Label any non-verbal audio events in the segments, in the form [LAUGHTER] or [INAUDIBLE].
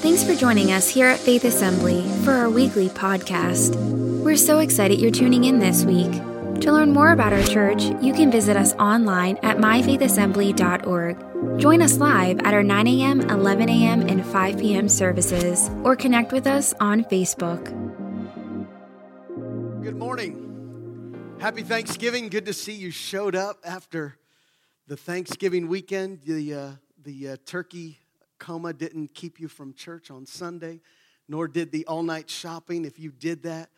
Thanks for joining us here at Faith Assembly for our weekly podcast. We're so excited you're tuning in this week. To learn more about our church, you can visit us online at myfaithassembly.org. Join us live at our 9 a.m., 11 a.m., and 5 p.m. services, or connect with us on Facebook. Good morning. Happy Thanksgiving. Good to see you showed up after the Thanksgiving weekend. The, uh, the uh, turkey coma didn't keep you from church on Sunday, nor did the all night shopping. If you did that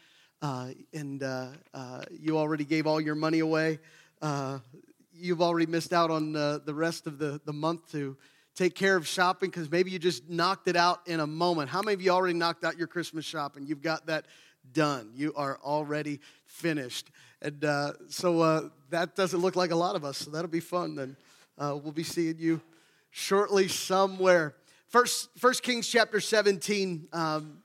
uh, and uh, uh, you already gave all your money away, uh, you've already missed out on uh, the rest of the, the month to take care of shopping because maybe you just knocked it out in a moment. How many of you already knocked out your Christmas shopping? You've got that done, you are already finished. And uh, so that doesn't look like a lot of us, so that'll be fun. Then we'll be seeing you shortly somewhere. First, First Kings chapter 17, um,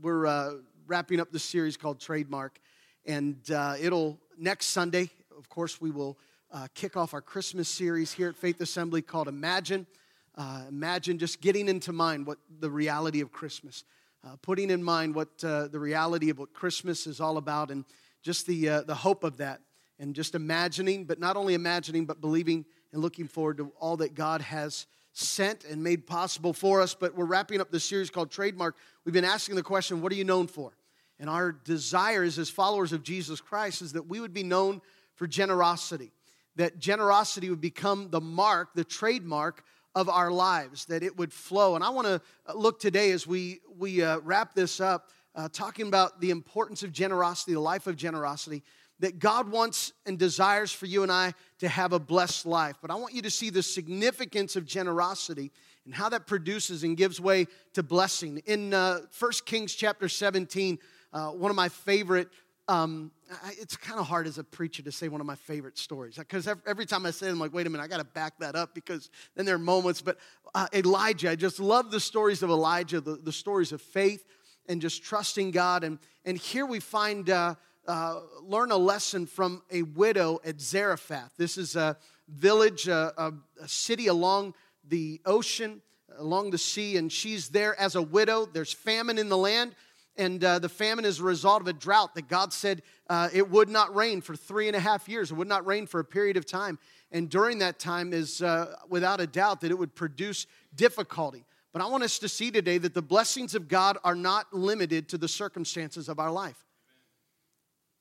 we're uh, wrapping up the series called Trademark. And uh, it'll, next Sunday, of course, we will uh, kick off our Christmas series here at Faith Assembly called Imagine. Uh, imagine just getting into mind what the reality of Christmas, uh, putting in mind what uh, the reality of what Christmas is all about, and just the, the hope of that. And just imagining, but not only imagining, but believing and looking forward to all that God has sent and made possible for us. But we're wrapping up this series called Trademark. We've been asking the question, what are you known for? And our desire is, as followers of Jesus Christ, is that we would be known for generosity, that generosity would become the mark, the trademark of our lives, that it would flow. And I want to look today as we, we uh, wrap this up, uh, talking about the importance of generosity, the life of generosity that God wants and desires for you and I to have a blessed life. But I want you to see the significance of generosity and how that produces and gives way to blessing. In uh, 1 Kings chapter 17, uh, one of my favorite, um, it's kind of hard as a preacher to say one of my favorite stories because every time I say it, I'm like, wait a minute, I got to back that up because then there are moments. But uh, Elijah, I just love the stories of Elijah, the, the stories of faith and just trusting God. And, and here we find uh, uh, learn a lesson from a widow at Zarephath. This is a village, a, a, a city along the ocean, along the sea, and she's there as a widow. There's famine in the land, and uh, the famine is a result of a drought that God said uh, it would not rain for three and a half years. It would not rain for a period of time. And during that time is uh, without a doubt that it would produce difficulty. But I want us to see today that the blessings of God are not limited to the circumstances of our life.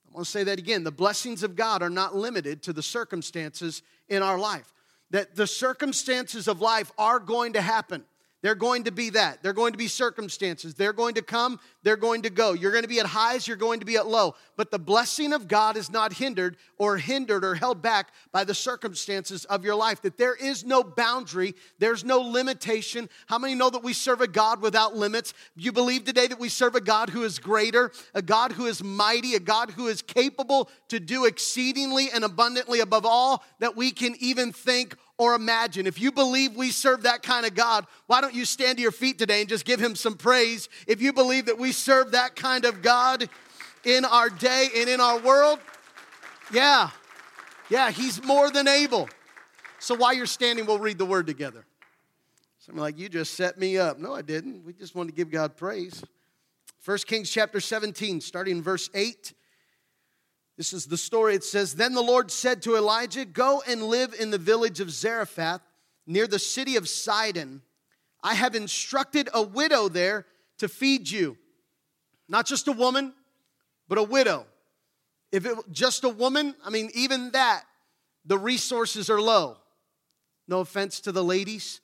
I want to say that again. The blessings of God are not limited to the circumstances in our life. That the circumstances of life are going to happen. They're going to be that. They're going to be circumstances. They're going to come, they're going to go. You're going to be at highs, you're going to be at low. But the blessing of God is not hindered or hindered or held back by the circumstances of your life. That there is no boundary, there's no limitation. How many know that we serve a God without limits? You believe today that we serve a God who is greater, a God who is mighty, a God who is capable to do exceedingly and abundantly above all that we can even think or imagine. If you believe we serve that kind of God, why don't you stand to your feet today and just give him some praise? If you believe that we serve that kind of God in our day and in our world, yeah, yeah, he's more than able. So while you're standing, we'll read the word together. Something like, you just set me up. No, I didn't. We just wanted to give God praise. 1 Kings chapter 17, starting in verse 8. This is the story. It says, Then the Lord said to Elijah, Go and live in the village of Zarephath near the city of Sidon. I have instructed a widow there to feed you. Not just a woman, but a widow. If it just a woman, I mean, even that, the resources are low. No offense to the ladies.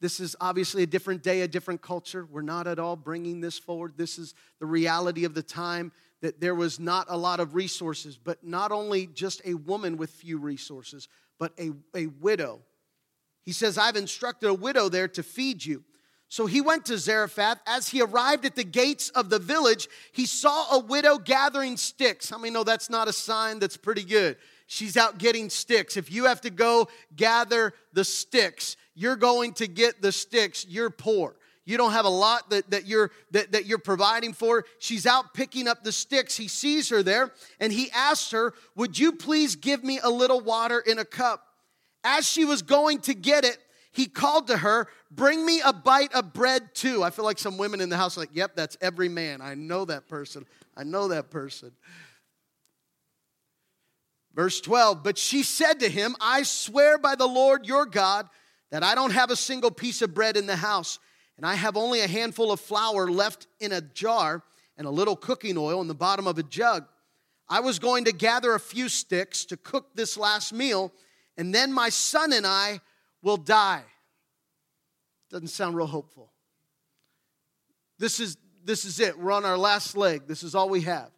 This is obviously a different day, a different culture. We're not at all bringing this forward. This is the reality of the time that there was not a lot of resources, but not only just a woman with few resources, but a, a widow. He says, I've instructed a widow there to feed you. So he went to Zarephath. As he arrived at the gates of the village, he saw a widow gathering sticks. How many know that's not a sign that's pretty good? She's out getting sticks. If you have to go gather the sticks, you're going to get the sticks. You're poor you don't have a lot that, that, you're, that, that you're providing for. She's out picking up the sticks. He sees her there and he asks her, Would you please give me a little water in a cup? As she was going to get it, he called to her, Bring me a bite of bread too. I feel like some women in the house are like, Yep, that's every man. I know that person. I know that person. Verse 12, but she said to him, I swear by the Lord your God that I don't have a single piece of bread in the house, and I have only a handful of flour left in a jar and a little cooking oil in the bottom of a jug. I was going to gather a few sticks to cook this last meal, and then my son and I will die. Doesn't sound real hopeful. This is, this is it. We're on our last leg. This is all we have.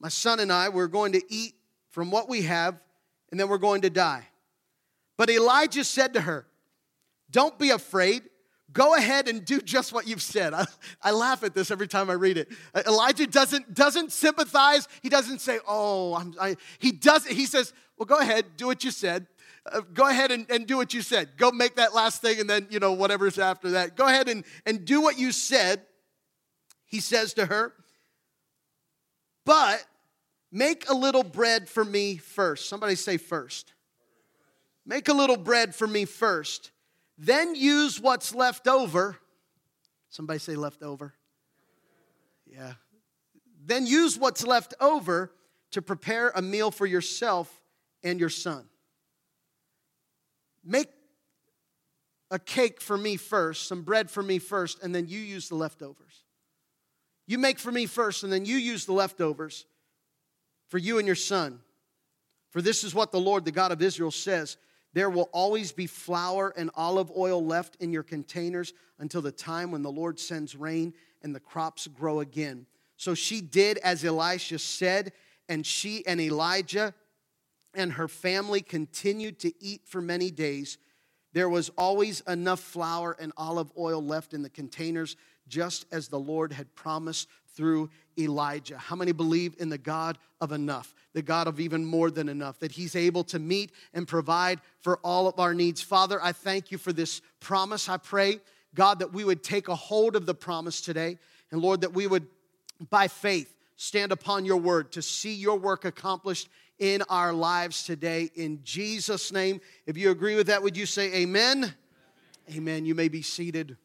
My son and I, we're going to eat from what we have, and then we're going to die. But Elijah said to her, Don't be afraid. Go ahead and do just what you've said. I, I, laugh at this every time I read it. Uh, Elijah doesn't, doesn't sympathize. He doesn't say, Oh, I'm, I, he does. He says, Well, go ahead, do what you said. Uh, go ahead and, and do what you said. Go make that last thing, and then, you know, whatever's after that. Go ahead and, and do what you said. He says to her, But make a little bread for me first. Somebody say first. Make a little bread for me first. Then use what's left over. Somebody say left over. Yeah. Then use what's left over to prepare a meal for yourself and your son. Make a cake for me first, some bread for me first, and then you use the leftovers. You make for me first, and then you use the leftovers for you and your son. For this is what the Lord, the God of Israel, says there will always be flour and olive oil left in your containers until the time when the Lord sends rain and the crops grow again. So she did as Elisha said, and she and Elijah and her family continued to eat for many days. There was always enough flour and olive oil left in the containers, just as the Lord had promised through Elijah. How many believe in the God of enough, the God of even more than enough, that He's able to meet and provide for all of our needs? Father, I thank you for this promise. I pray, God, that we would take a hold of the promise today. And Lord, that we would, by faith, stand upon your word to see your work accomplished in our lives today. In Jesus' name, if you agree with that, would you say amen? Amen. amen. You may be seated.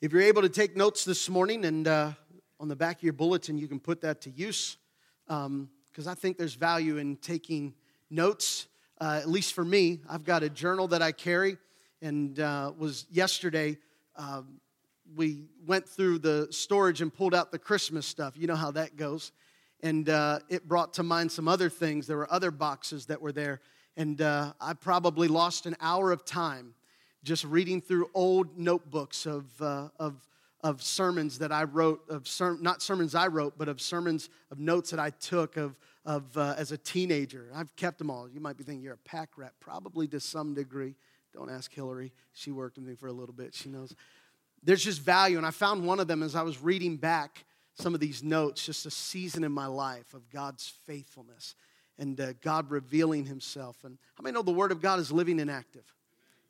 If you're able to take notes this morning and uh, on the back of your bulletin, you can put that to use because um, I think there's value in taking notes. Uh, at least for me, I've got a journal that I carry, and uh, was yesterday. Um, we went through the storage and pulled out the Christmas stuff. You know how that goes. And uh, it brought to mind some other things. There were other boxes that were there. And uh, I probably lost an hour of time just reading through old notebooks of, uh, of, of sermons that I wrote, of ser- not sermons I wrote, but of sermons, of notes that I took of, of uh, as a teenager. I've kept them all. You might be thinking you're a pack rat, probably to some degree. Don't ask Hillary. She worked with me for a little bit. She knows. There's just value. And I found one of them as I was reading back some of these notes, just a season in my life of God's faithfulness and uh, God revealing Himself. And how many know the Word of God is living and active?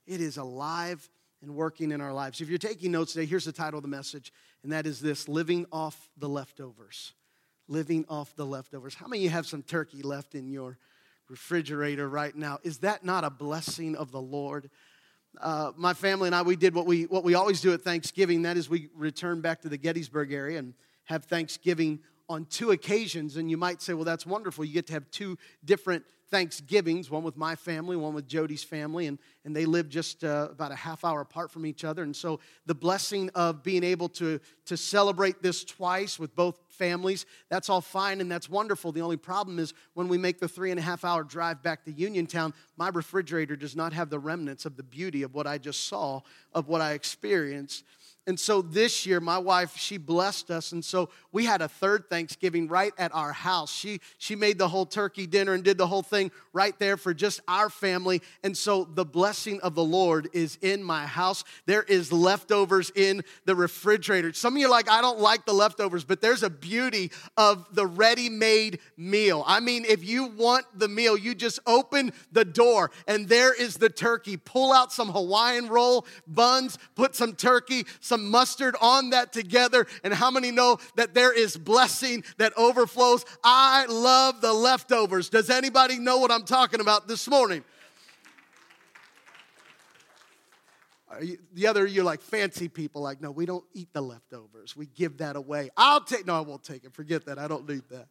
It is alive and working in our lives. If you're taking notes today, here's the title of the message, and that is this Living Off the Leftovers. Living off the leftovers. How many of you have some turkey left in your refrigerator right now? Is that not a blessing of the Lord? Uh, my family and I, we did what we, what we always do at Thanksgiving. That is, we return back to the Gettysburg area and have Thanksgiving on two occasions. And you might say, well, that's wonderful. You get to have two different Thanksgivings, one with my family, one with Jody's family, and, and they live just uh, about a half hour apart from each other. And so the blessing of being able to, to celebrate this twice with both families, that's all fine and that's wonderful. The only problem is when we make the three and a half hour drive back to Uniontown, my refrigerator does not have the remnants of the beauty of what I just saw, of what I experienced. And so this year, my wife, she blessed us. And so we had a third Thanksgiving right at our house. She, she made the whole turkey dinner and did the whole thing right there for just our family. And so the blessing of the Lord is in my house. There is leftovers in the refrigerator. Some of you are like, I don't like the leftovers, but there's a beauty of the ready made meal. I mean, if you want the meal, you just open the door and there is the turkey. Pull out some Hawaiian roll buns, put some turkey, some some mustard on that together. And how many know that there is blessing that overflows? I love the leftovers. Does anybody know what I'm talking about this morning. You, the other, you're like fancy people, like, no, we don't eat the leftovers. We give that away. I'll take, no, I won't take it. Forget that. I don't need that.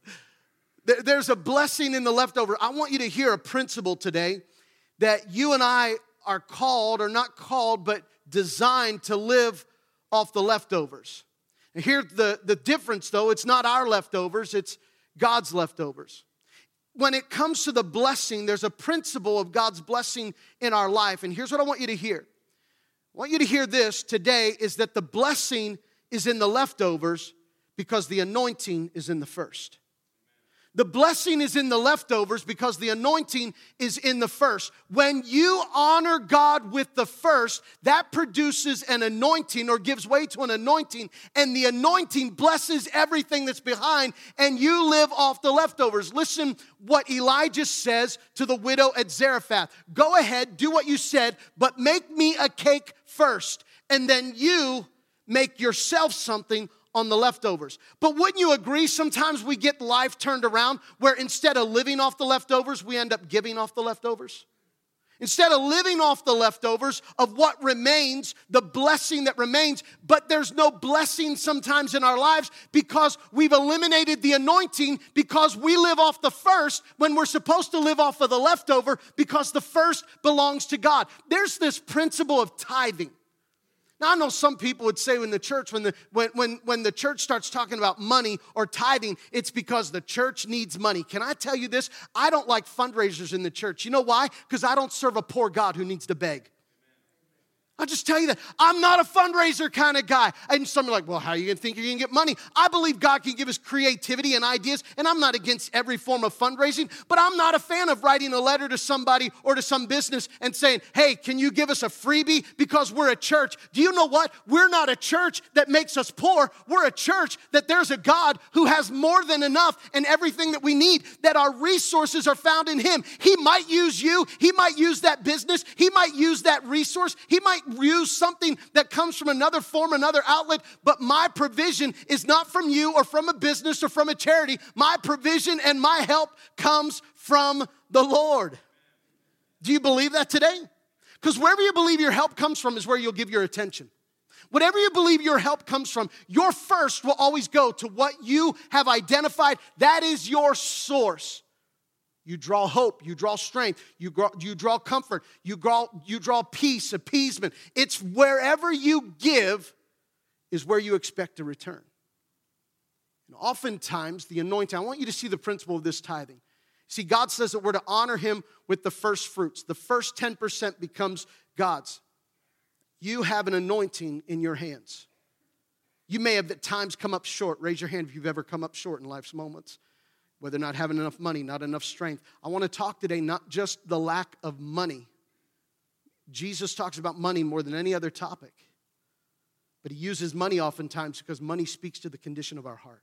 There, there's a blessing in the leftover. I want you to hear a principle today that you and I are called, or not called, but designed to live off the leftovers. And here's the, the difference, though it's not our leftovers, it's God's leftovers. When it comes to the blessing, there's a principle of God's blessing in our life. And here's what I want you to hear I want you to hear this today is that the blessing is in the leftovers because the anointing is in the first. The blessing is in the leftovers because the anointing is in the first. When you honor God with the first, that produces an anointing or gives way to an anointing, and the anointing blesses everything that's behind, and you live off the leftovers. Listen what Elijah says to the widow at Zarephath Go ahead, do what you said, but make me a cake first, and then you make yourself something on the leftovers. But wouldn't you agree? Sometimes we get life turned around where instead of living off the leftovers, we end up giving off the leftovers. Instead of living off the leftovers of what remains, the blessing that remains, but there's no blessing sometimes in our lives because we've eliminated the anointing because we live off the first when we're supposed to live off of the leftover because the first belongs to God. There's this principle of tithing. Now, I know some people would say in the church, when the, when, when, when the church starts talking about money or tithing, it's because the church needs money. Can I tell you this? I don't like fundraisers in the church. You know why? Because I don't serve a poor God who needs to beg. I'll just tell you that I'm not a fundraiser kind of guy. And some are like, well, how are you going to think you're going to get money? I believe God can give us creativity and ideas, and I'm not against every form of fundraising, but I'm not a fan of writing a letter to somebody or to some business and saying, hey, can you give us a freebie because we're a church? Do you know what? We're not a church that makes us poor. We're a church that there's a God who has more than enough and everything that we need, that our resources are found in Him. He might use you, He might use that business, He might use that resource, He might use something that comes from another form, another outlet, but my provision is not from you or from a business or from a charity. My provision and my help comes from the Lord. Do you believe that today? Because wherever you believe your help comes from is where you'll give your attention. Whatever you believe your help comes from, your first will always go to what you have identified. That is your source. You draw hope, you draw strength, you draw, you draw comfort, you draw, you draw peace, appeasement. It's wherever you give is where you expect to return. And oftentimes, the anointing, I want you to see the principle of this tithing. See, God says that we're to honor Him with the first fruits. The first 10% becomes God's. You have an anointing in your hands. You may have at times come up short. Raise your hand if you've ever come up short in life's moments whether not having enough money, not enough strength. I want to talk today not just the lack of money. Jesus talks about money more than any other topic, but he uses money oftentimes because money speaks to the condition of our heart.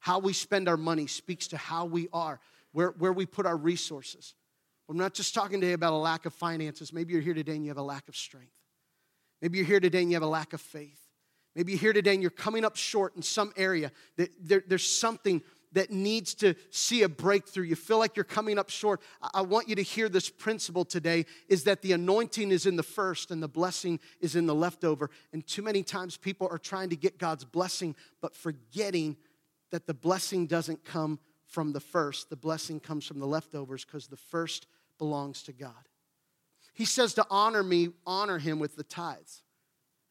How we spend our money speaks to how we are, where, where we put our resources. I'm not just talking today about a lack of finances. Maybe you're here today and you have a lack of strength. Maybe you're here today and you have a lack of faith. Maybe you're here today and you're coming up short in some area. There, there's something that needs to see a breakthrough, you feel like you're coming up short, I want you to hear this principle today is that the anointing is in the first and the blessing is in the leftover. And too many times people are trying to get God's blessing, but forgetting that the blessing doesn't come from the first, the blessing comes from the leftovers because the first belongs to God. He says to honor me, honor him with the tithes.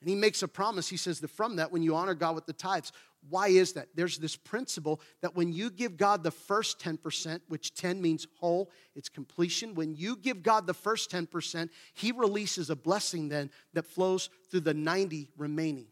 And he makes a promise. He says that from that, when you honor God with the tithes, why is that? There's this principle that when you give God the first 10%, which 10 means whole, it's completion. When you give God the first 10%, He releases a blessing then that flows through the 90 remaining.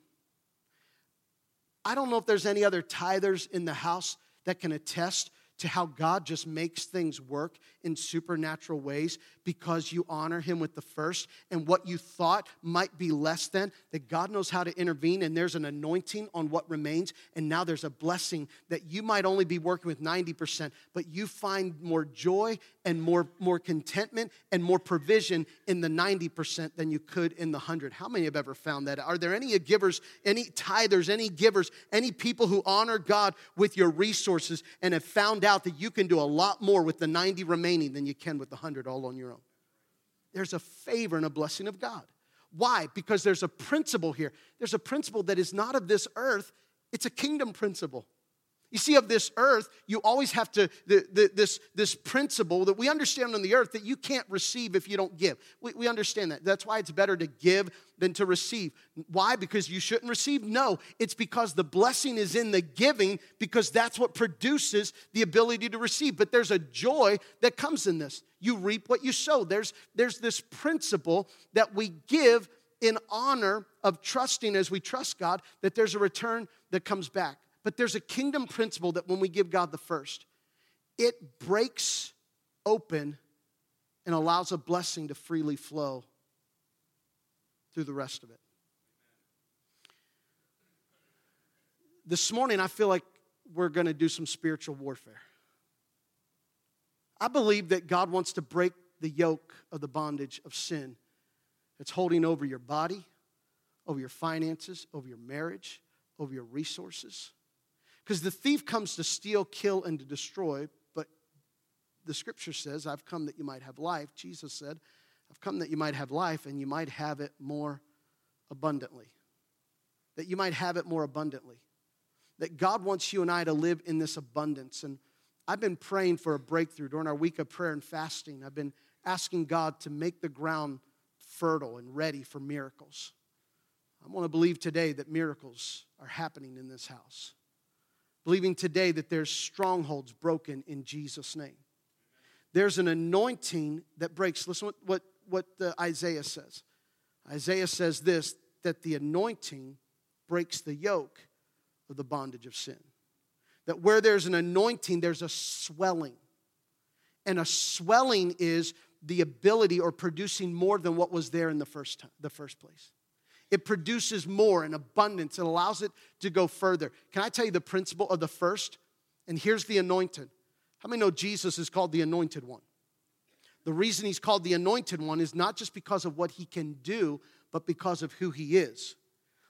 I don't know if there's any other tithers in the house that can attest to how God just makes things work in supernatural ways because you honor Him with the first, and what you thought might be less than, that God knows how to intervene, and there's an anointing on what remains, and now there's a blessing that you might only be working with 90%, but you find more joy and more, more contentment and more provision in the 90% than you could in the 100. How many have ever found that? Are there any givers, any tithers, any givers, any people who honor God with your resources and have found out that you can do a lot more with the 90 remaining than you can with the 100 all on your own. There's a favor and a blessing of God. Why? Because there's a principle here. There's a principle that is not of this earth, it's a kingdom principle. You see, of this earth, you always have to, the, the, this, this principle that we understand on the earth that you can't receive if you don't give. We, we understand that. That's why it's better to give than to receive. Why? Because you shouldn't receive? No, it's because the blessing is in the giving, because that's what produces the ability to receive. But there's a joy that comes in this. You reap what you sow. There's, there's this principle that we give in honor of trusting as we trust God, that there's a return that comes back. But there's a kingdom principle that when we give God the first, it breaks open and allows a blessing to freely flow through the rest of it. This morning, I feel like we're going to do some spiritual warfare. I believe that God wants to break the yoke of the bondage of sin that's holding over your body, over your finances, over your marriage, over your resources. Because the thief comes to steal, kill, and to destroy, but the scripture says, I've come that you might have life. Jesus said, I've come that you might have life and you might have it more abundantly. That you might have it more abundantly. That God wants you and I to live in this abundance. And I've been praying for a breakthrough during our week of prayer and fasting. I've been asking God to make the ground fertile and ready for miracles. I want to believe today that miracles are happening in this house believing today that there's strongholds broken in Jesus' name. There's an anointing that breaks. Listen what, what, what the Isaiah says. Isaiah says this that the anointing breaks the yoke of the bondage of sin. That where there's an anointing, there's a swelling. And a swelling is the ability or producing more than what was there in the first time, the first place it produces more in abundance. It allows it to go further. Can I tell you the principle of the first? And here's the anointed. How many know Jesus is called the anointed one? The reason he's called the anointed one is not just because of what he can do, but because of who he is.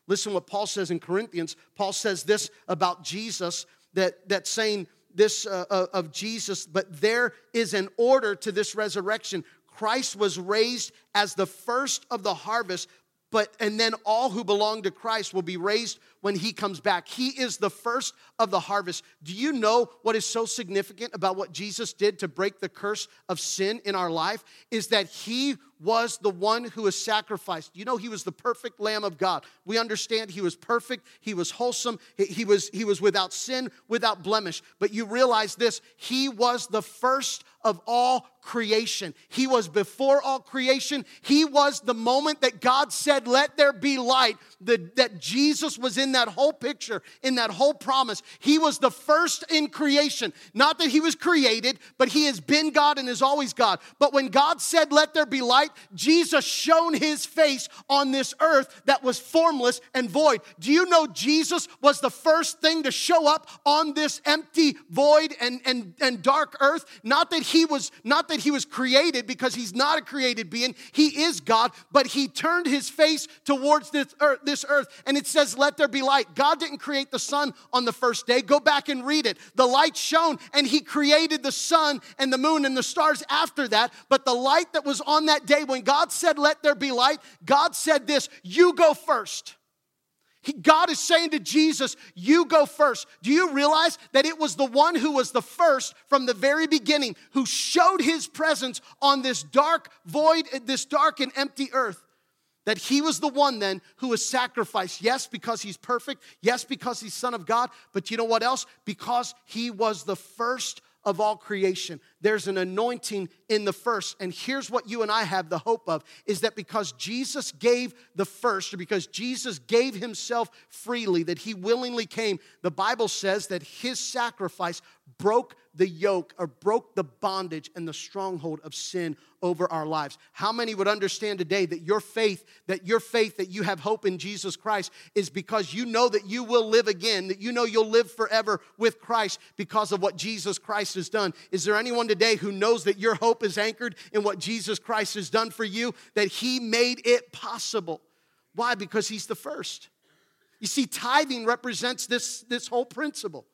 Listen what Paul says in Corinthians. Paul says this about Jesus that, that saying this uh, uh of Jesus, but there is an order to this resurrection. Christ was raised as the first of the harvest, but and then all who belong to Christ will be raised when he comes back. He is the first of the harvest. Do you know what is so significant about what Jesus did to break the curse of sin in our life? Is that he was the one who was sacrificed. You know, he was the perfect Lamb of God. We understand he was perfect, he was wholesome, he was, he was without sin, without blemish. But you realize this he was the first of all creation. He was before all creation. He was the moment that God said, Let there be light, the, that Jesus was in that whole picture, in that whole promise. He was the first in creation. Not that he was created, but he has been God and is always God. But when God said, Let there be light, Jesus shone his face on this earth that was formless and void. Do you know Jesus was the first thing to show up on this empty, void, and, and, and dark earth? Not that he was, not that he was created, because he's not a created being, he is God, but he turned his face towards this earth, this earth. And it says, Let there be light. God didn't create the sun on the first day. Go back and read it. The light shone, and He created the sun and the moon and the stars after that. But the light that was on that day, when God said, Let there be light, God said this You go first. He, God is saying to Jesus, You go first. Do you realize that it was the one who was the first from the very beginning who showed his presence on this dark void, uh, this dark and empty earth? That he was the one then who was sacrificed. Yes, because he's perfect. Yes, because he's Son of God. But you know what else? Because he was the first of all creation. There's an anointing in the first. And here's what you and I have the hope of is that because Jesus gave the first, or because Jesus gave himself freely, that he willingly came, the Bible says that his sacrifice broke the yoke or broke the bondage and the stronghold of sin over our lives. How many would understand today that your faith, that your faith that you have hope in Jesus Christ is because you know that you will live again, that you know you'll live forever with Christ because of what Jesus Christ has done? Is there anyone today who knows that your hope is anchored in what Jesus Christ has done for you, that he made it possible? Why? Because he's the first. You see, tithing represents this, this whole principle.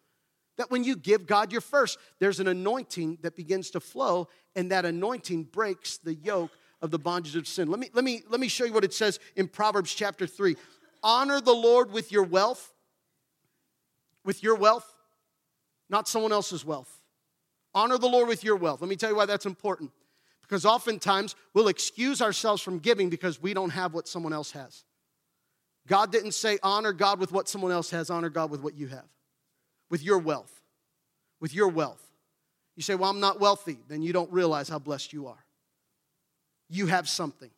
That when you give God your first, there's an anointing that begins to flow, and that anointing breaks the yoke of the bondage of sin. Let me, let me, let me show you what it says in Proverbs chapter 3. Honor the Lord with your wealth, with your wealth, not someone else's wealth. Honor the Lord with your wealth. Let me tell you why that's important. Because oftentimes we'll excuse ourselves from giving because we don't have what someone else has. God didn't say honor God with what someone else has, honor God with what you have, with your wealth. With your wealth. You say, Well, I'm not wealthy. Then you don't realize how blessed you are. You have something.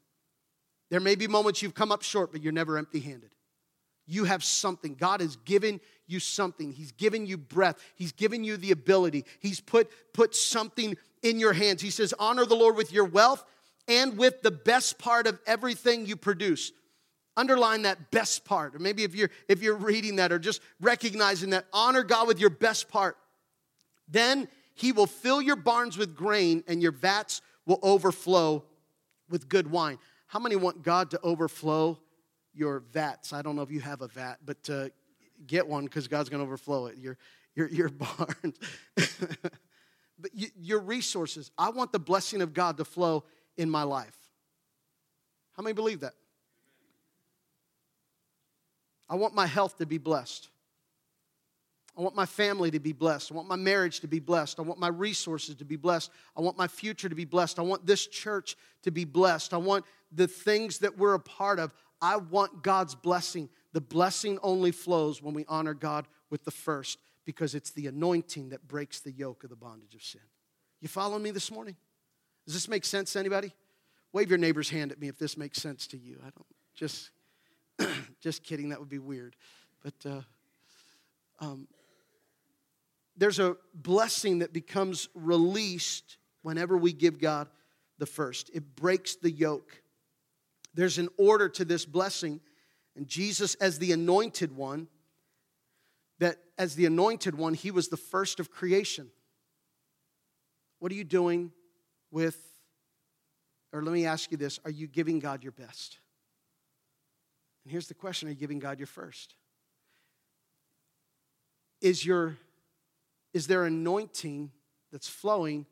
There may be moments you've come up short, but you're never empty handed. You have something. God has given you something. He's given you breath. He's given you the ability. He's put, put something in your hands. He says, Honor the Lord with your wealth and with the best part of everything you produce. Underline that best part. Or maybe if you're if you're reading that or just recognizing that, honor God with your best part. Then he will fill your barns with grain and your vats will overflow with good wine. How many want God to overflow your vats? I don't know if you have a vat, but uh, get one because God's going to overflow it. Your, your, your [LAUGHS] barns. [LAUGHS] but you, your resources. I want the blessing of God to flow in my life. How many believe that? I want my health to be blessed. I want my family to be blessed. I want my marriage to be blessed. I want my resources to be blessed. I want my future to be blessed. I want this church to be blessed. I want the things that we're a part of. I want God's blessing. The blessing only flows when we honor God with the first because it's the anointing that breaks the yoke of the bondage of sin. You following me this morning? Does this make sense to anybody? Wave your neighbor's hand at me if this makes sense to you. I don't just [CLEARS THROAT] just kidding, that would be weird. But uh, um, there's a blessing that becomes released whenever we give God the first. It breaks the yoke. There's an order to this blessing, and Jesus, as the anointed one, that as the anointed one, he was the first of creation. What are you doing with, or let me ask you this are you giving God your best? And here's the question Are you giving God your first? Is, your, is there anointing that's flowing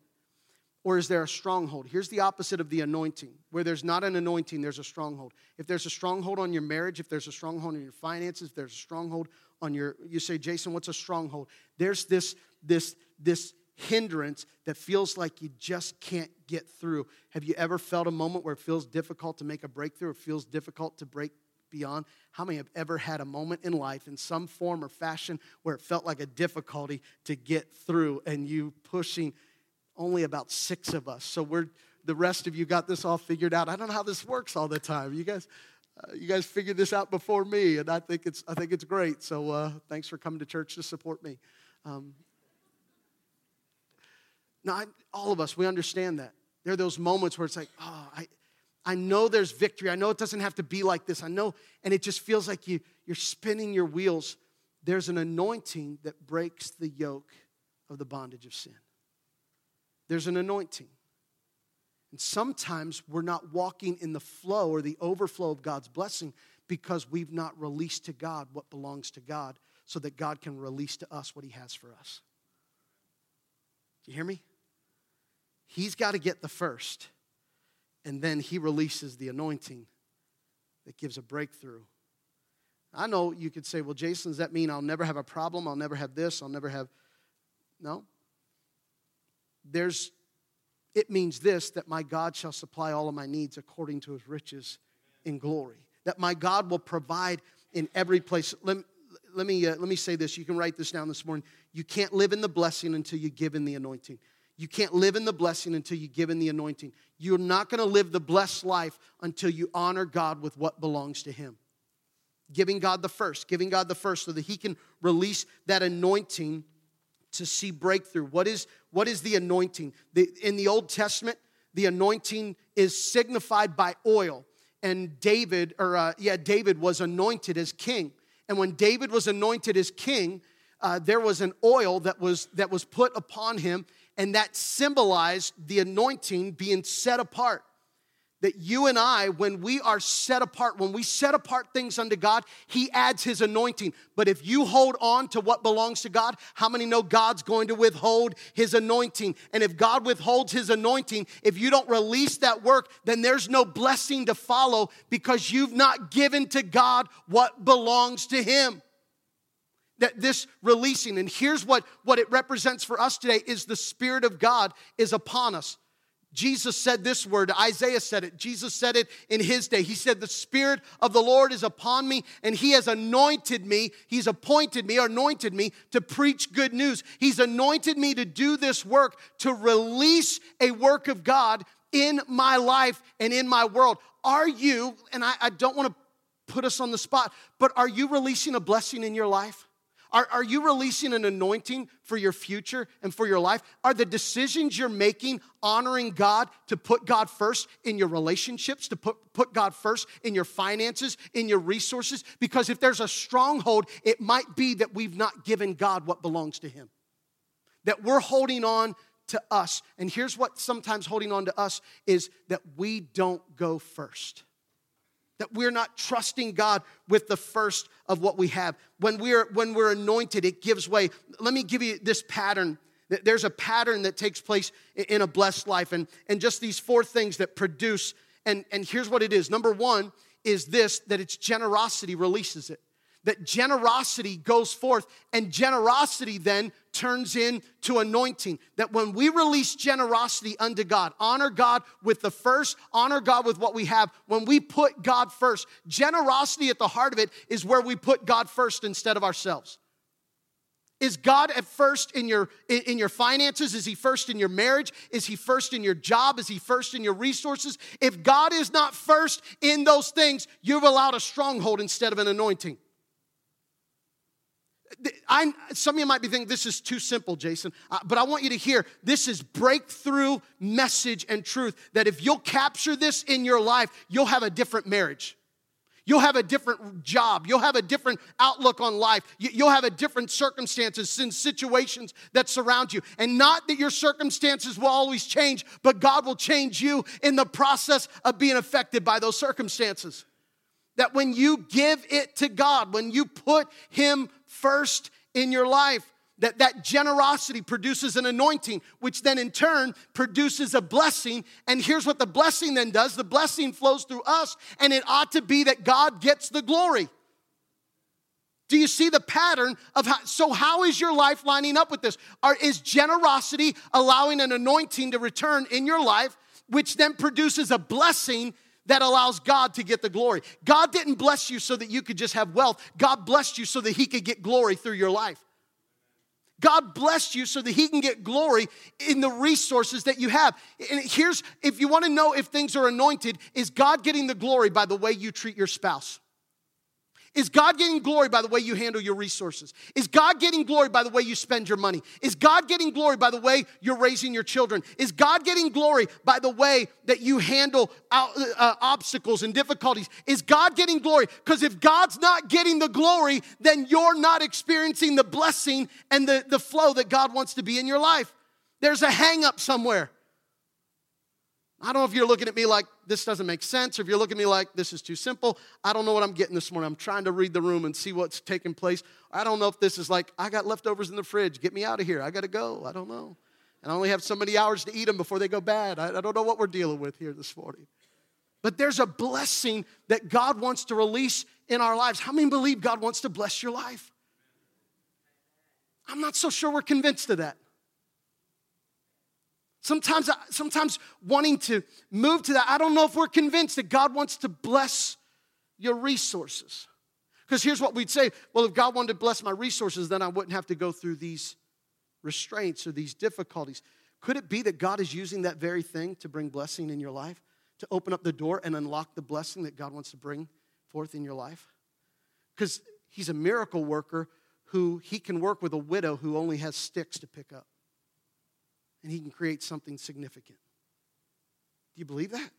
or is there a stronghold? Here's the opposite of the anointing. Where there's not an anointing, there's a stronghold. If there's a stronghold on your marriage, if there's a stronghold on your finances, if there's a stronghold on your you say, Jason, what's a stronghold? There's this this this hindrance that feels like you just can't get through. Have you ever felt a moment where it feels difficult to make a breakthrough? It feels difficult to break beyond? How many have ever had a moment in life in some form or fashion where it felt like a difficulty to get through and you pushing? Only about six of us. So we're the rest of you got this all figured out. I don't know how this works all the time. You guys, uh, you guys figured this out before me, and I think it's I think it's great. So uh, thanks for coming to church to support me. Um, now, I, all of us, we understand that. There are those moments where it's like, oh, I, I know there's victory. I know it doesn't have to be like this. I know, and it just feels like you, you're spinning your wheels. There's an anointing that breaks the yoke of the bondage of sin there's an anointing. And sometimes we're not walking in the flow or the overflow of God's blessing because we've not released to God what belongs to God so that God can release to us what He has for us. Do you hear me? He's got to get the first, and then He releases the anointing that gives a breakthrough. I know you could say, well, Jason, does that mean I'll never have a problem? I'll never have this? I'll never have. No there's it means this that my God shall supply all of my needs according to his riches in glory. That my God will provide in every place. Let, let me, uh, let me say this. You can write this down this morning. You can't live in the blessing until you give in the anointing. You can't live in the blessing until you give in the anointing. You're not going to live the blessed life until you honor God with what belongs to Him. Giving God the first, giving God the first so that He can release that anointing to see breakthrough. What is, what is the anointing? The, in the Old Testament, the anointing is signified by oil. And David, or uh, yeah, David was anointed as king. And when David was anointed as king, uh, there was an oil that was, that was put upon him, and that symbolized the anointing being set apart. That you and I, when we are set apart, when we set apart things unto God, He adds His anointing. But if you hold on to what belongs to God, how many know God's going to withhold His anointing? And if God withholds His anointing, if you don't release that work, then there's no blessing to follow because you've not given to God what belongs to Him that this releasing and here's what what it represents for us today is the spirit of god is upon us Jesus said this word, Isaiah said it, Jesus said it in his day. He said, The Spirit of the Lord is upon me, and He has anointed me, He's appointed me, anointed me to preach good news. He's anointed me to do this work, to release a work of God in my life and in my world. Are you, and I, I don't want to put us on the spot, but are you releasing a blessing in your life? Are, are you releasing an anointing for your future and for your life? Are the decisions you're making honoring God to put God first in your relationships, to put, put God first in your finances, in your resources? Because if there's a stronghold, it might be that we've not given God what belongs to Him, that we're holding on to us. And here's what sometimes holding on to us is that we don't go first that we're not trusting God with the first of what we have. When we're when we're anointed, it gives way. Let me give you this pattern. There's a pattern that takes place in a blessed life, and, and just these four things that produce. And, and here's what it is. Number one is this that it's generosity releases it that generosity goes forth, and generosity then turns into anointing. That when we release generosity unto God, honor God with the first, honor God with what we have, when we put God first, generosity at the heart of it is where we put God first instead of ourselves. Is God at first in your in your finances? Is he first in your marriage? Is he first in your job? Is he first in your resources? If God is not first in those things, you've allowed a stronghold instead of an anointing. I, some of you might be thinking this is too simple, Jason, uh, but I want you to hear this is breakthrough message and truth that if you'll capture this in your life, you'll have a different marriage. You'll have a different job. You'll have a different outlook on life. You'll have a different circumstances and situations that surround you. And not that your circumstances will always change, but God will change you in the process of being affected by those circumstances. That when you give it to God, when you put Him first in your life, that that generosity produces an anointing which then in turn produces a blessing. And here's what the blessing then does. The blessing flows through us and it ought to be that god gets the glory. Do you see the pattern of how so how is your life lining up with this? Are, is generosity allowing an anointing to return in your life which then produces a blessing that allows God to get the glory. God didn't bless you so that you could just have wealth, God blessed you so that He could get glory through your life. God blessed you so that He can get glory in the resources that you have. And here's if you want to know if things are anointed, is God getting the glory by the way you treat your spouse? Is God getting glory by the way you handle your resources? Is God getting glory by the way you spend your money? Is God getting glory by the way you're raising your children? Is God getting glory by the way that you handle uh, uh obstacles and difficulties? Is God getting glory? Because if God's not getting the glory, then you're not experiencing the blessing and the, the flow that God wants to be in your life. There's a hang up somewhere. I don't know if you're looking at me like this doesn't make sense, or if you're looking at me like this is too simple. I don't know what I'm getting this morning. I'm trying to read the room and see what's taking place. I don't know if this is like, I got leftovers in the fridge. Get me out of here. I got to go. I don't know. And I only have so many hours to eat them before they go bad. I, I don't know what we're dealing with here this morning. But there's a blessing that God wants to release in our lives. How many believe God wants to bless your life? I'm not so sure we're convinced of that. Sometimes, sometimes wanting to move to that, I don't know if we're convinced that God wants to bless your resources. Because here's what we'd say well, if God wanted to bless my resources, then I wouldn't have to go through these restraints or these difficulties. Could it be that God is using that very thing to bring blessing in your life, to open up the door and unlock the blessing that God wants to bring forth in your life? Because He's a miracle worker who He can work with a widow who only has sticks to pick up and he can create something significant. Do you believe that?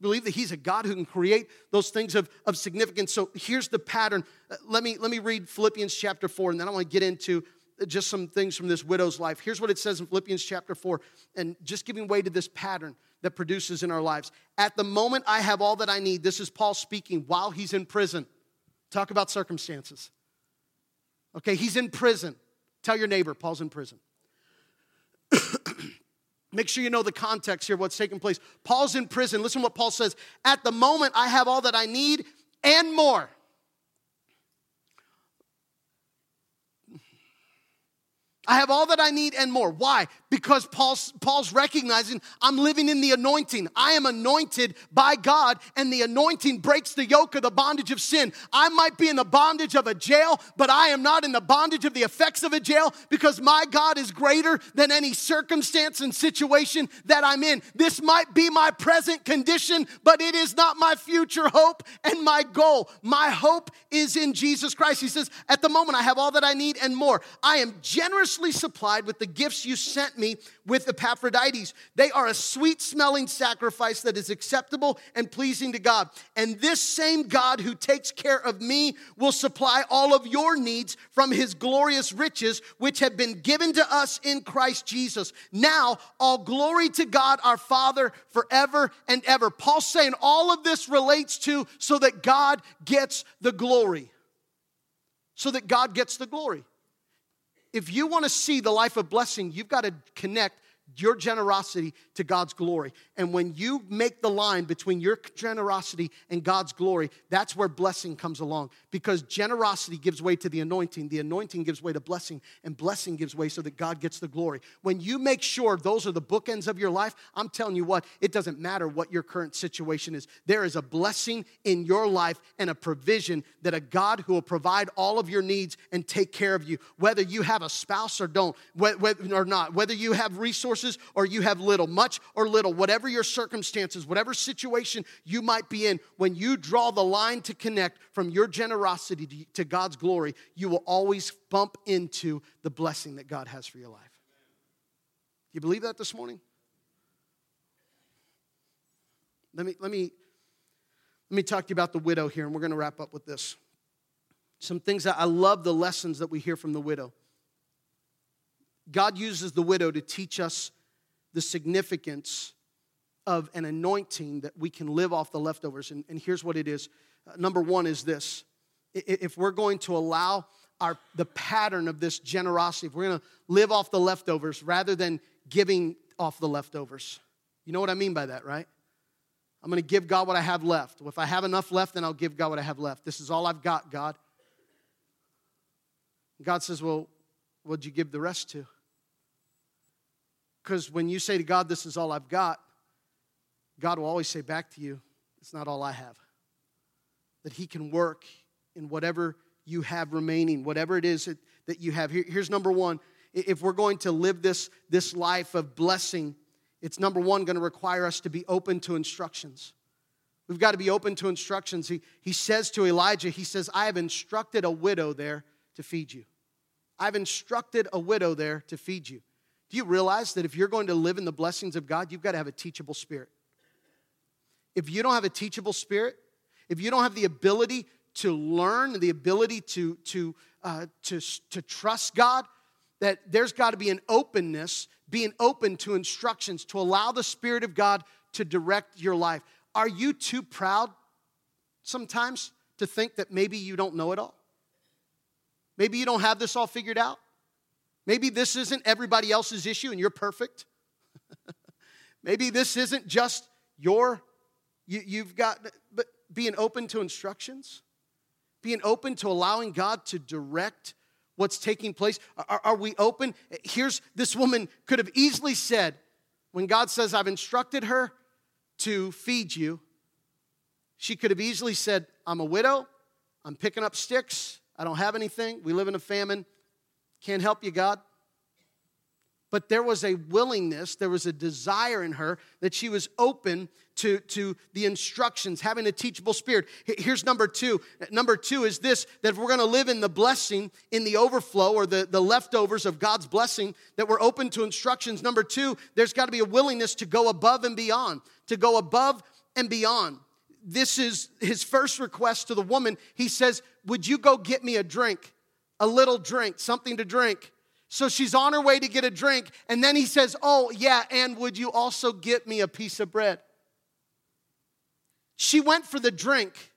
Believe that he's a God who can create those things of, of significance. So here's the pattern. Uh, let me, let me read Philippians chapter 4, and then I want to get into just some things from this widow's life. Here's what it says in Philippians chapter 4, and just giving way to this pattern that produces in our lives. At the moment, I have all that I need. This is Paul speaking while he's in prison. Talk about circumstances. Okay, he's in prison. Tell your neighbor, Paul's in prison. Make sure you know the context here, what's taking place. Paul's in prison. Listen what Paul says. At the moment, I have all that I need and more. I have all that I need and more. Why? Because Paul's, Paul's recognizing I'm living in the anointing. I am anointed by God, and the anointing breaks the yoke of the bondage of sin. I might be in the bondage of a jail, but I am not in the bondage of the effects of a jail because my God is greater than any circumstance and situation that I'm in. This might be my present condition, but it is not my future hope and my goal. My hope is in Jesus Christ. He says, At the moment, I have all that I need and more. I am generous supplied with the gifts you sent me with Epaphroditus. They are a sweet smelling sacrifice that is acceptable and pleasing to God. And this same God who takes care of me will supply all of your needs from his glorious riches, which have been given to us in Christ Jesus. Now, all glory to God our Father forever and ever. Paul's saying all of this relates to so that God gets the glory. So that God gets the glory if you want to see the life of blessing, you've got to connect your generosity to God's glory. And when you make the line between your generosity and God's glory, that's where blessing comes along. Because generosity gives way to the anointing, the anointing gives way to blessing, and blessing gives way so that God gets the glory. When you make sure those are the bookends of your life, I'm telling you what, it doesn't matter what your current situation is. There is a blessing in your life and a provision that a God who will provide all of your needs and take care of you, whether you have a spouse or don't, or not, whether you have resources or you have little, much or little, whatever your circumstances, whatever situation you might be in, when you draw the line to connect from your generosity to God's glory, you will always bump into the blessing that God has for your life. You believe that this morning? Let me, let me, let me talk to you about the widow here, and we're going to wrap up with this. Some things that I love the lessons that we hear from the widow. God uses the widow to teach us the significance of an anointing that we can live off the leftovers. And, and here's what it is uh, number one is this if we're going to allow our, the pattern of this generosity, if we're going to live off the leftovers rather than giving off the leftovers, you know what I mean by that, right? I'm going to give God what I have left. If I have enough left, then I'll give God what I have left. This is all I've got, God. God says, Well, what'd you give the rest to? Because when you say to God, This is all I've got, God will always say back to you, It's not all I have. That He can work in whatever you have remaining, whatever it is that you have. here's number one if we're going to live this, this life of blessing, it's number one going to require us to be open to instructions. We've got to be open to instructions. He, he says to Elijah, He says, I have instructed a widow there to feed you. I've instructed a widow there to feed you. Do you realize that if you're going to live in the blessings of God, you've got to have a teachable spirit? If you don't have a teachable spirit, if you don't have the ability to learn, the ability to, to, uh, to, to trust God, that there's got to be an openness, being open to instructions, to allow the Spirit of God to direct your life. Are you too proud sometimes to think that maybe you don't know it all? Maybe you don't have this all figured out? Maybe this isn't everybody else's issue and you're perfect. [LAUGHS] Maybe this isn't just your, you, you've got, but being open to instructions, being open to allowing God to direct what's taking place. Are, are we open? Here's this woman could have easily said, when God says, I've instructed her to feed you, she could have easily said, I'm a widow, I'm picking up sticks, I don't have anything, we live in a famine. Can't help you, God. But there was a willingness, there was a desire in her that she was open to, to the instructions, having a teachable spirit. Here's number two. Number two is this that if we're to live in the blessing, in the overflow or the, the leftovers of God's blessing, that we're open to instructions. Number two, there's got to be a willingness to go above and beyond, to go above and beyond. This is his first request to the woman. He says, Would you go get me a drink? A little drink, something to drink. So she's on her way to get a drink. And then he says, Oh, yeah, and would you also get me a piece of bread? She went for the drink.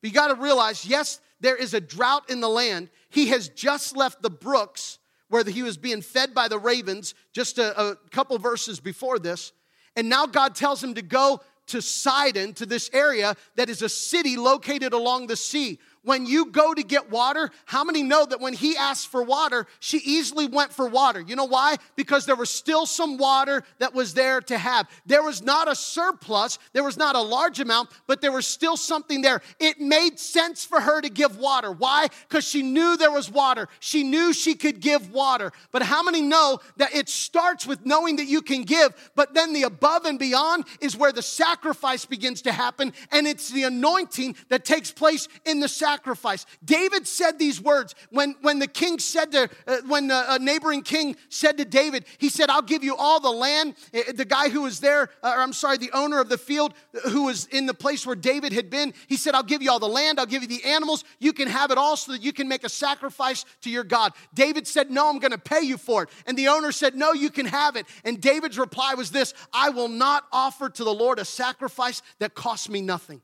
But you got to realize, yes, there is a drought in the land. He has just left the brooks where he was being fed by the ravens just a, a couple verses before this. And now God tells him to go to Sidon, to this area that is a city located along the sea when you go to get water, how many know that when he asked for water, she easily went for water? You know why? Because there was still some water that was there to have. There was not a surplus, there was not a large amount, but there was still something there. It made sense for her to give water. Why? Because she knew there was water. She knew she could give water. But how many know that it starts with knowing that you can give, but then the above and beyond is where the sacrifice begins to happen, and it's the anointing that takes place in the sacrifice sacrifice. David said these words when, when the king said to, uh, when a, a neighboring king said to David, he said, I'll give you all the land. Uh, the guy who was there, uh, or I'm sorry, the owner of the field uh, who was in the place where David had been, he said, I'll give you all the land, I'll give you the animals. You can have it all so that you can make a sacrifice to your God. David said, No, I'm going to pay you for it. And the owner said, No, you can have it. And David's reply was this I will not offer to the Lord a sacrifice that costs me nothing.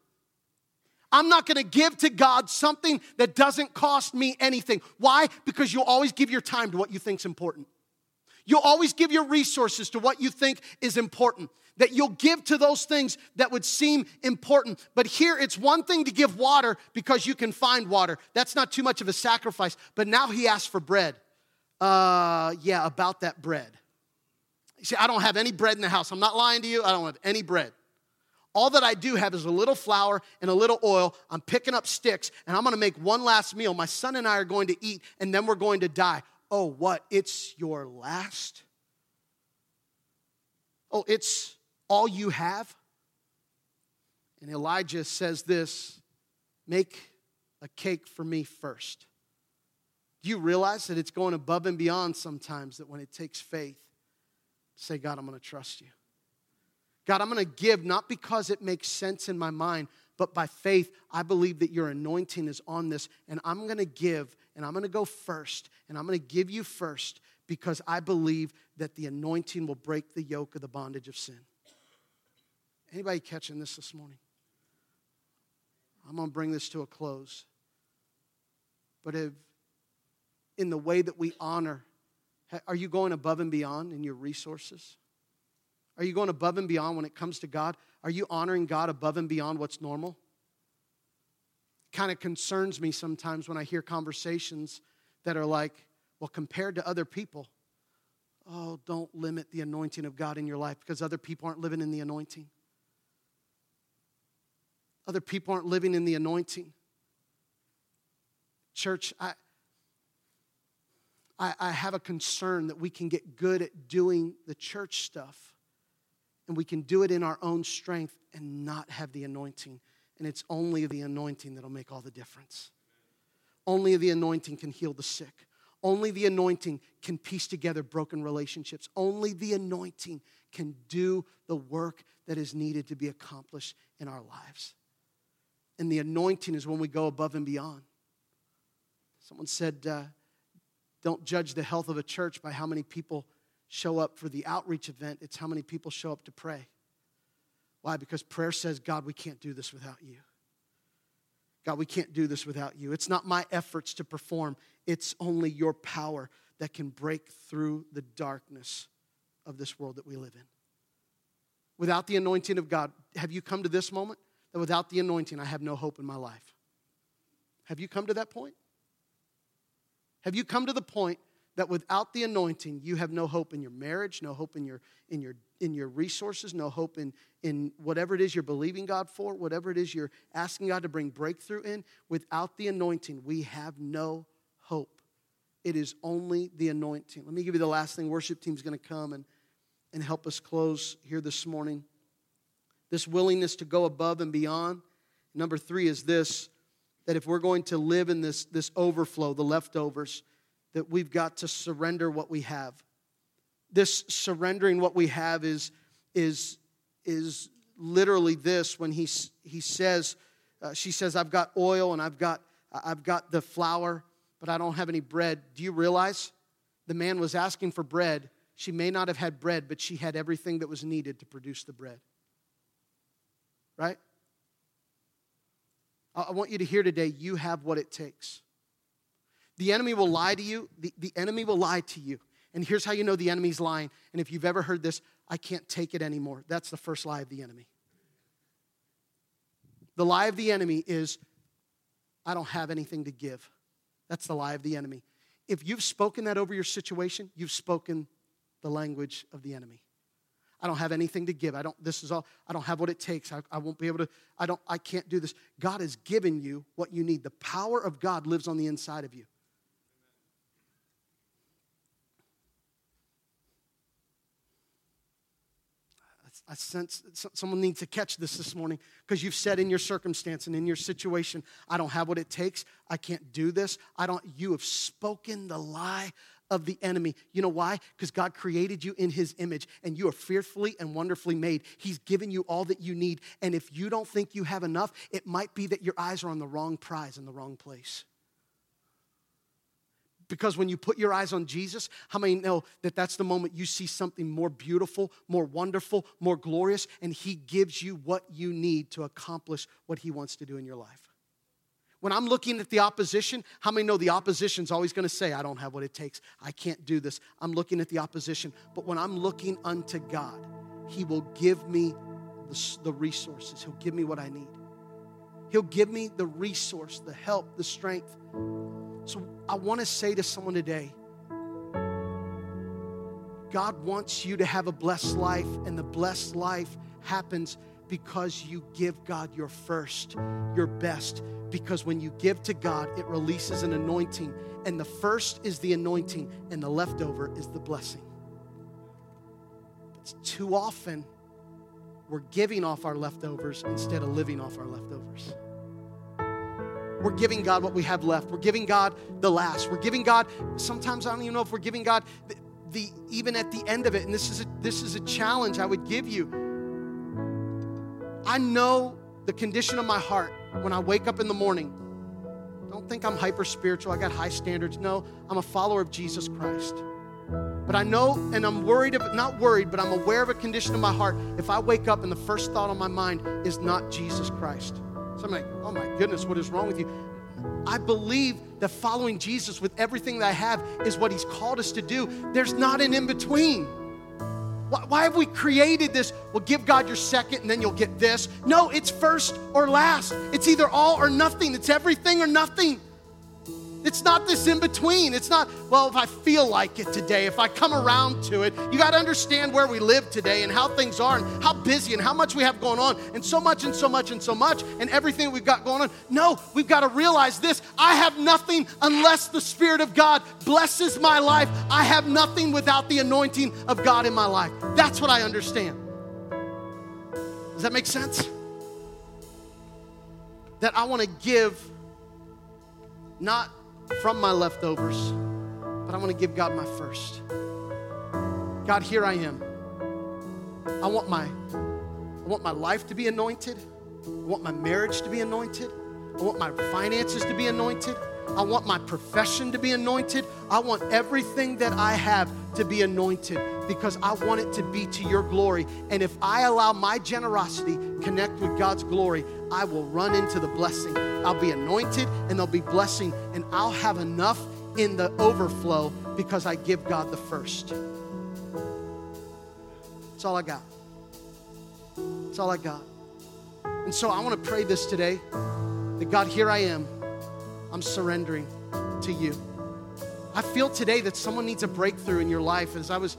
I'm not gonna give to God something that doesn't cost me anything. Why? Because you'll always give your time to what you think's important. You'll always give your resources to what you think is important. That you'll give to those things that would seem important. But here it's one thing to give water because you can find water. That's not too much of a sacrifice. But now he asks for bread. Uh, yeah, about that bread. You see, I don't have any bread in the house. I'm not lying to you. I don't have any bread. All that I do have is a little flour and a little oil. I'm picking up sticks and I'm gonna make one last meal. My son and I are going to eat and then we're going to die. Oh, what? It's your last? Oh, it's all you have? And Elijah says this make a cake for me first. Do you realize that it's going above and beyond sometimes that when it takes faith, say, God, I'm gonna trust you. God, I'm going to give not because it makes sense in my mind, but by faith, I believe that your anointing is on this, and I'm going to give, and I'm going to go first, and I'm going to give you first because I believe that the anointing will break the yoke of the bondage of sin. Anybody catching this this morning? I'm going to bring this to a close. But if, in the way that we honor, are you going above and beyond in your resources? Are you going above and beyond when it comes to God? Are you honoring God above and beyond what's normal? Kind of concerns me sometimes when I hear conversations that are like, well, compared to other people, oh, don't limit the anointing of God in your life because other people aren't living in the anointing. Other people aren't living in the anointing. Church, I, I, I have a concern that we can get good at doing the church stuff and we can do it in our own strength and not have the anointing. And it's only the anointing that'll make all the difference. Only the anointing can heal the sick. Only the anointing can piece together broken relationships. Only the anointing can do the work that is needed to be accomplished in our lives. And the anointing is when we go above and beyond. Someone said, uh, Don't judge the health of a church by how many people show up for the outreach event, it's how many people show up to pray. Why? Because prayer says, God, we can't do this without you. God, we can't do this without you. It's not my efforts to perform, it's only your power that can break through the darkness of this world that we live in. Without the anointing of God, have you come to this moment that without the anointing, I have no hope in my life? Have you come to that point? Have you come to the point that without the anointing you have no hope in your marriage no hope in your in your in your resources no hope in in whatever it is you're believing god for whatever it is you're asking god to bring breakthrough in. Without the anointing we have no hope. It is only the anointing. Let me give you the last thing. Worship team's going to come and and help us close here this morning. This willingness to go above and beyond. Number three is this that if we're going to live in this this overflow the leftovers that we've got to surrender what we have. This surrendering what we have is, is, is literally this when he, he says, uh, she says, I've got oil and I've got, I've got the flour, but I don't have any bread. Do you realize the man was asking for bread, she may not have had bread, but she had everything that was needed to produce the bread. Right? I want you to hear today you have what it takes. The enemy will lie to you. The, the enemy will lie to you. And here's how you know the enemy's lying. And if you've ever heard this, I can't take it anymore. That's the first lie of the enemy. The lie of the enemy is, I don't have anything to give. That's the lie of the enemy. If you've spoken that over your situation, you've spoken the language of the enemy. I don't have anything to give. I don't, this is all, I don't have what it takes. I, I won't be able to, I don't, I can't do this. God has given you what you need. The power of God lives on the inside of you. I sense someone needs to catch this this morning because you've said in your circumstance and in your situation, I don't have what it takes. I can't do this. I don't. You have spoken the lie of the enemy. You know why? Because God created you in his image and you are fearfully and wonderfully made. He's given you all that you need. And if you don't think you have enough, it might be that your eyes are on the wrong prize in the wrong place. Because when you put your eyes on Jesus, how many know that that's the moment you see something more beautiful, more wonderful, more glorious, and He gives you what you need to accomplish what He wants to do in your life? When I'm looking at the opposition, how many know the opposition's always to say, I don't have what it takes. I can't do this. I'm looking at the opposition. But when I'm looking unto God, He will give me the, the resources, He'll give me what I need. He'll give me the resource, the help, the strength. So I want to say to someone today God wants you to have a blessed life, and the blessed life happens because you give God your first, your best. Because when you give to God, it releases an anointing. And the first is the anointing, and the leftover is the blessing. It's too often we're giving off our leftovers instead of living off our leftovers. We're giving God what we have left. We're giving God the last. We're giving God, sometimes I don't even know if we're giving God the, the even at the end of it. And this is a, this is a challenge I would give you I know the condition of my heart when I wake up in the morning. Don't think I'm hyper spiritual, I got high standards. No, I'm a follower of Jesus Christ. But I know, and I'm worried, of, not worried, but I'm aware of a condition of my heart. If I wake up and the first thought on my mind is not Jesus Christ. So I'm like, oh my goodness, what is wrong with you? I believe that following Jesus with everything that I have is what He's called us to do. There's not an in between. Why, why have we created this? Well, give God your second and then you'll get this. No, it's first or last. It's either all or nothing, it's everything or nothing. It's not this in between. It's not, well, if I feel like it today, if I come around to it. You got to understand where we live today and how things are and how busy and how much we have going on and so much and so much and so much and everything we've got going on. No, we've got to realize this I have nothing unless the Spirit of God blesses my life. I have nothing without the anointing of God in my life. That's what I understand. Does that make sense? That I want to give not from my leftovers, but I want to give God my first. God, here I am. I want my I want my life to be anointed. I want my marriage to be anointed. I want my finances to be anointed. I want my profession to be anointed. I want everything that I have to be anointed because I want it to be to your glory. And if I allow my generosity connect with God's glory, I will run into the blessing. I'll be anointed and there'll be blessing and I'll have enough in the overflow because I give God the first. That's all I got. That's all I got. And so I want to pray this today that God, here I am. I'm surrendering to you. I feel today that someone needs a breakthrough in your life. As I was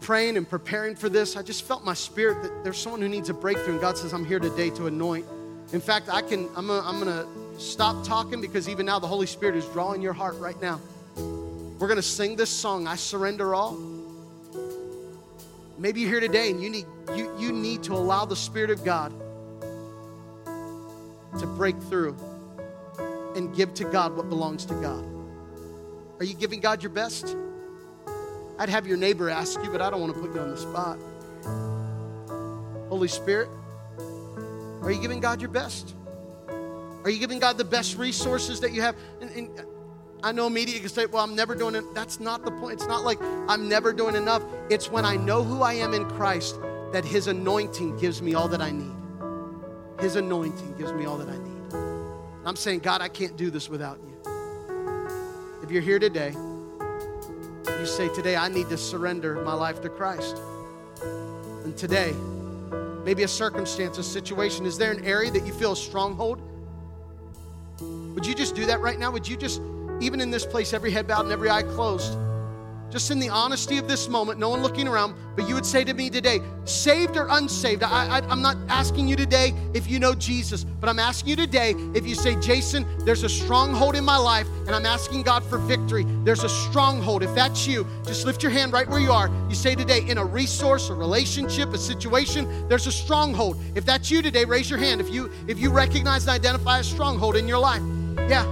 praying and preparing for this, I just felt my spirit that there's someone who needs a breakthrough, and God says, I'm here today to anoint. In fact, I can, I'm gonna, I'm gonna stop talking because even now the Holy Spirit is drawing your heart right now. We're gonna sing this song, I Surrender All. Maybe you're here today and you need, you, you need to allow the Spirit of God to break through and give to God what belongs to God. Are you giving God your best? I'd have your neighbor ask you, but I don't want to put you on the spot. Holy Spirit, are you giving God your best? Are you giving God the best resources that you have? And, and I know media can say, well, I'm never doing it. That's not the point. It's not like I'm never doing enough. It's when I know who I am in Christ that His anointing gives me all that I need. His anointing gives me all that I need. I'm saying, God, I can't do this without you. If you're here today, you say, Today I need to surrender my life to Christ. And today, maybe a circumstance, a situation, is there an area that you feel a stronghold? Would you just do that right now? Would you just, even in this place, every head bowed and every eye closed, just in the honesty of this moment, no one looking around, but you would say to me today, saved or unsaved, I, am not asking you today if you know Jesus, but I'm asking you today if you say, Jason, there's a stronghold in my life, and I'm asking God for victory. There's a stronghold. If that's you, just lift your hand right where you are. You say today, in a resource, a relationship, a situation, there's a stronghold. If that's you today, raise your hand. If you if you recognize and identify a stronghold in your life, yeah,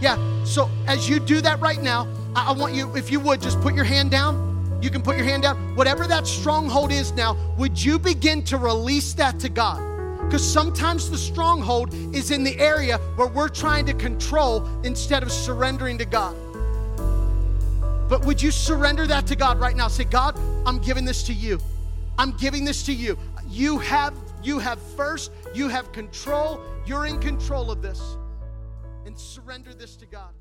yeah. So as you do that right now, I, I want you, if you would, just put your hand down. You can put your hand down. Whatever that stronghold is now, would you begin to release that to God? Because sometimes the stronghold is in the area where we're trying to control instead of surrendering to God. But would you surrender that to God right now? Say, God, I'm giving this to you. I'm giving this to you. You have you have first, you have control. You're in control of this. And surrender this to God.